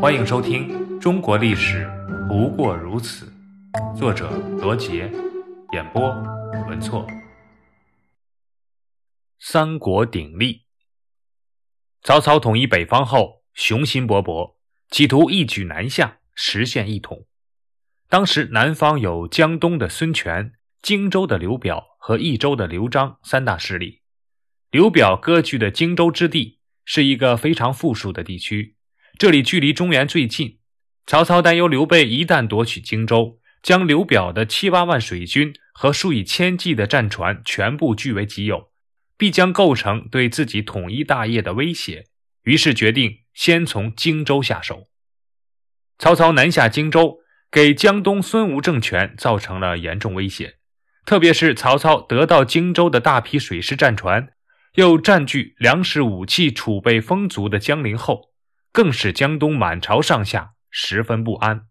欢迎收听《中国历史不过如此》，作者罗杰，演播文措。三国鼎立，曹操统一北方后，雄心勃勃，企图一举南下，实现一统。当时南方有江东的孙权、荆州的刘表和益州的刘璋三大势力。刘表割据的荆州之地是一个非常富庶的地区，这里距离中原最近。曹操担忧刘备一旦夺取荆州，将刘表的七八万水军和数以千计的战船全部据为己有，必将构成对自己统一大业的威胁。于是决定先从荆州下手。曹操南下荆州，给江东孙吴政权造成了严重威胁，特别是曹操得到荆州的大批水师战船。又占据粮食武器储备丰足的江陵后，更使江东满朝上下十分不安。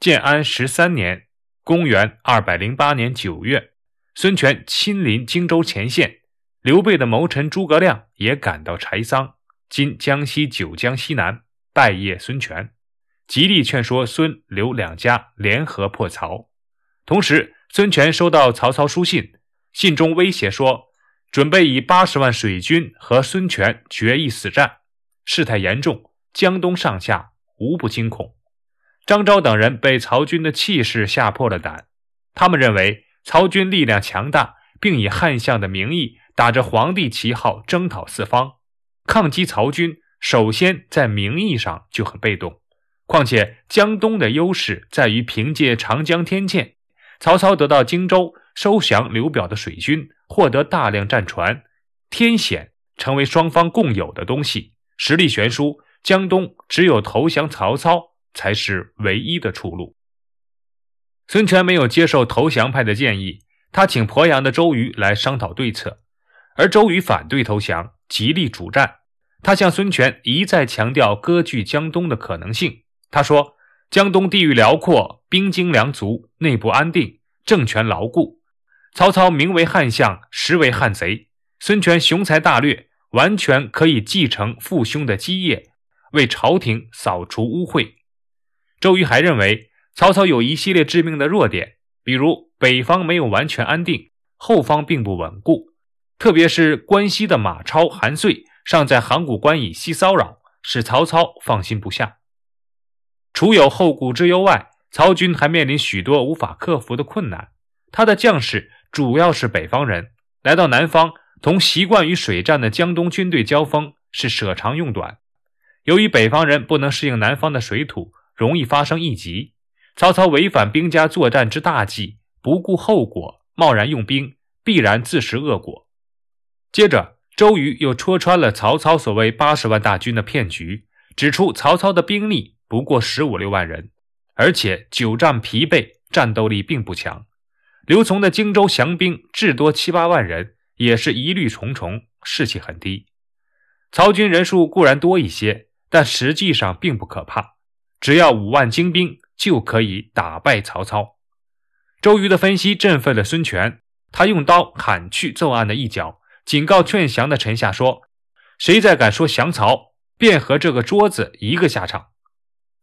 建安十三年（公元208年九月），孙权亲临荆州前线，刘备的谋臣诸葛亮也赶到柴桑（今江西九江西南）拜谒孙权，极力劝说孙刘两家联合破曹。同时，孙权收到曹操书信，信中威胁说。准备以八十万水军和孙权决一死战，事态严重，江东上下无不惊恐。张昭等人被曹军的气势吓破了胆，他们认为曹军力量强大，并以汉相的名义打着皇帝旗号征讨四方，抗击曹军，首先在名义上就很被动。况且江东的优势在于凭借长江天堑，曹操得到荆州，收降刘表的水军。获得大量战船，天险成为双方共有的东西，实力悬殊。江东只有投降曹操才是唯一的出路。孙权没有接受投降派的建议，他请鄱阳的周瑜来商讨对策，而周瑜反对投降，极力主战。他向孙权一再强调割据江东的可能性。他说：“江东地域辽阔，兵精粮足，内部安定，政权牢固。”曹操名为汉相，实为汉贼。孙权雄才大略，完全可以继承父兄的基业，为朝廷扫除污秽。周瑜还认为，曹操有一系列致命的弱点，比如北方没有完全安定，后方并不稳固，特别是关西的马超、韩遂尚在函谷关以西骚扰，使曹操放心不下。除有后顾之忧外，曹军还面临许多无法克服的困难。他的将士。主要是北方人来到南方，同习惯于水战的江东军队交锋是舍长用短。由于北方人不能适应南方的水土，容易发生异疾。曹操违反兵家作战之大忌，不顾后果，贸然用兵，必然自食恶果。接着，周瑜又戳穿了曹操所谓八十万大军的骗局，指出曹操的兵力不过十五六万人，而且久战疲惫，战斗力并不强。刘琮的荆州降兵至多七八万人，也是疑虑重重，士气很低。曹军人数固然多一些，但实际上并不可怕，只要五万精兵就可以打败曹操。周瑜的分析振奋了孙权，他用刀砍去奏案的一角，警告劝降的臣下说：“谁再敢说降曹，便和这个桌子一个下场。”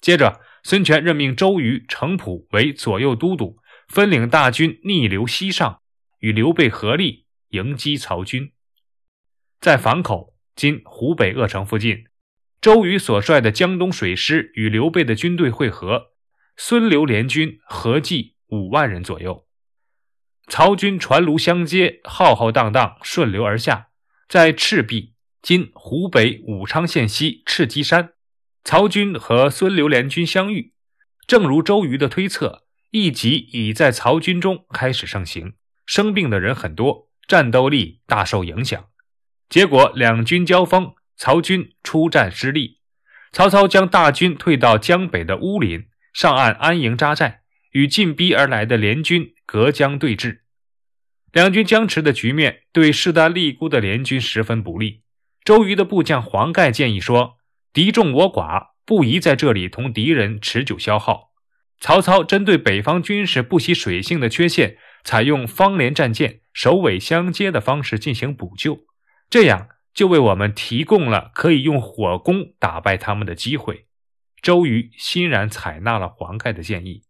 接着，孙权任命周瑜、程普为左右都督。分领大军逆流西上，与刘备合力迎击曹军。在樊口（今湖北鄂城附近），周瑜所率的江东水师与刘备的军队会合，孙刘联军合计五万人左右。曹军船卢相接，浩浩荡荡顺流而下，在赤壁（今湖北武昌县西赤鸡山），曹军和孙刘联军相遇。正如周瑜的推测。一疾已在曹军中开始盛行，生病的人很多，战斗力大受影响。结果两军交锋，曹军出战失利。曹操将大军退到江北的乌林，上岸安营扎寨，与进逼而来的联军隔江对峙。两军僵持的局面对势单力孤的联军十分不利。周瑜的部将黄盖建议说：“敌众我寡，不宜在这里同敌人持久消耗。”曹操针对北方军事不习水性的缺陷，采用方连战舰、首尾相接的方式进行补救，这样就为我们提供了可以用火攻打败他们的机会。周瑜欣然采纳了黄盖的建议。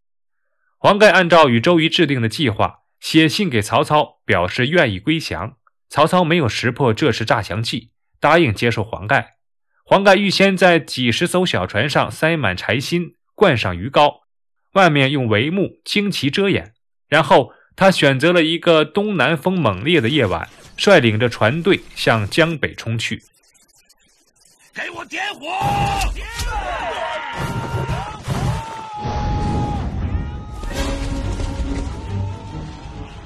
黄盖按照与周瑜制定的计划，写信给曹操，表示愿意归降。曹操没有识破这是诈降计，答应接受黄盖。黄盖预先在几十艘小船上塞满柴薪，灌上鱼膏，外面用帷幕旌旗遮掩。然后他选择了一个东南风猛烈的夜晚，率领着船队向江北冲去。给我点火！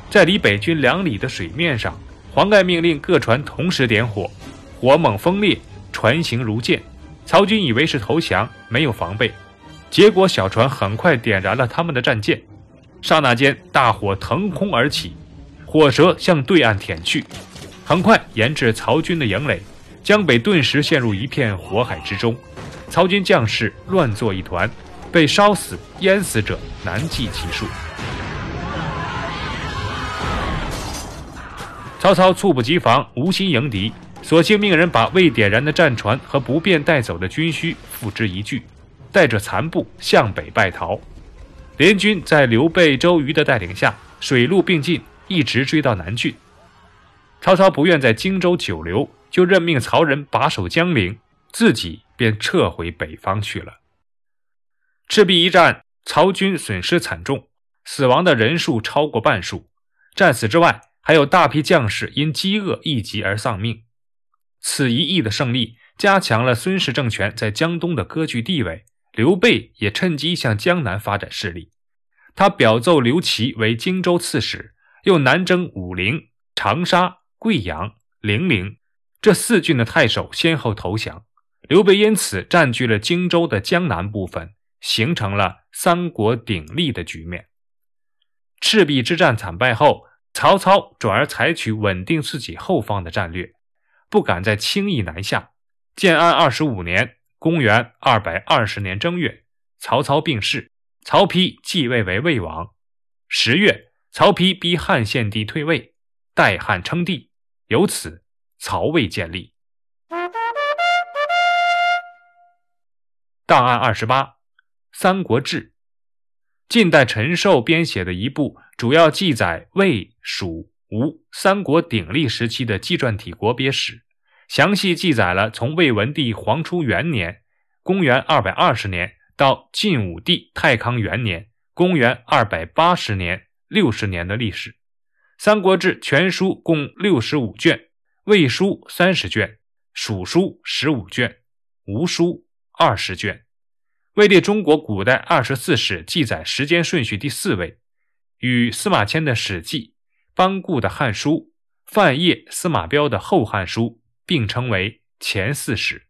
在离北军两里的水面上，黄盖命令各船同时点火，火猛风烈，船形如箭。曹军以为是投降，没有防备，结果小船很快点燃了他们的战舰。刹那间，大火腾空而起，火舌向对岸舔去，很快延至曹军的营垒。江北顿时陷入一片火海之中，曹军将士乱作一团，被烧死、淹死者难计其数。曹操猝不及防，无心迎敌，索性命人把未点燃的战船和不便带走的军需付之一炬，带着残部向北败逃。联军在刘备、周瑜的带领下，水陆并进，一直追到南郡。曹操不愿在荆州久留。就任命曹仁把守江陵，自己便撤回北方去了。赤壁一战，曹军损失惨重，死亡的人数超过半数。战死之外，还有大批将士因饥饿一疾而丧命。此一役的胜利，加强了孙氏政权在江东的割据地位。刘备也趁机向江南发展势力。他表奏刘琦为荆州刺史，又南征武陵、长沙、贵阳、零陵。这四郡的太守先后投降，刘备因此占据了荆州的江南部分，形成了三国鼎立的局面。赤壁之战惨败后，曹操转而采取稳定自己后方的战略，不敢再轻易南下。建安二十五年（公元二百二十年正月），曹操病逝，曹丕继位为魏王。十月，曹丕逼汉献帝退位，代汉称帝，由此。曹魏建立。档案二十八，《三国志》，近代陈寿编写的一部主要记载魏、蜀、吴三国鼎立时期的纪传体国别史，详细记载了从魏文帝黄初元年（公元二百二十年）到晋武帝太康元年（公元二百八十年）六十年的历史。《三国志》全书共六十五卷。魏书三十卷，蜀书十五卷，吴书二十卷，位列中国古代二十四史记载时间顺序第四位，与司马迁的《史记》、班固的《汉书》、范晔、司马彪的《后汉书》并称为前四史。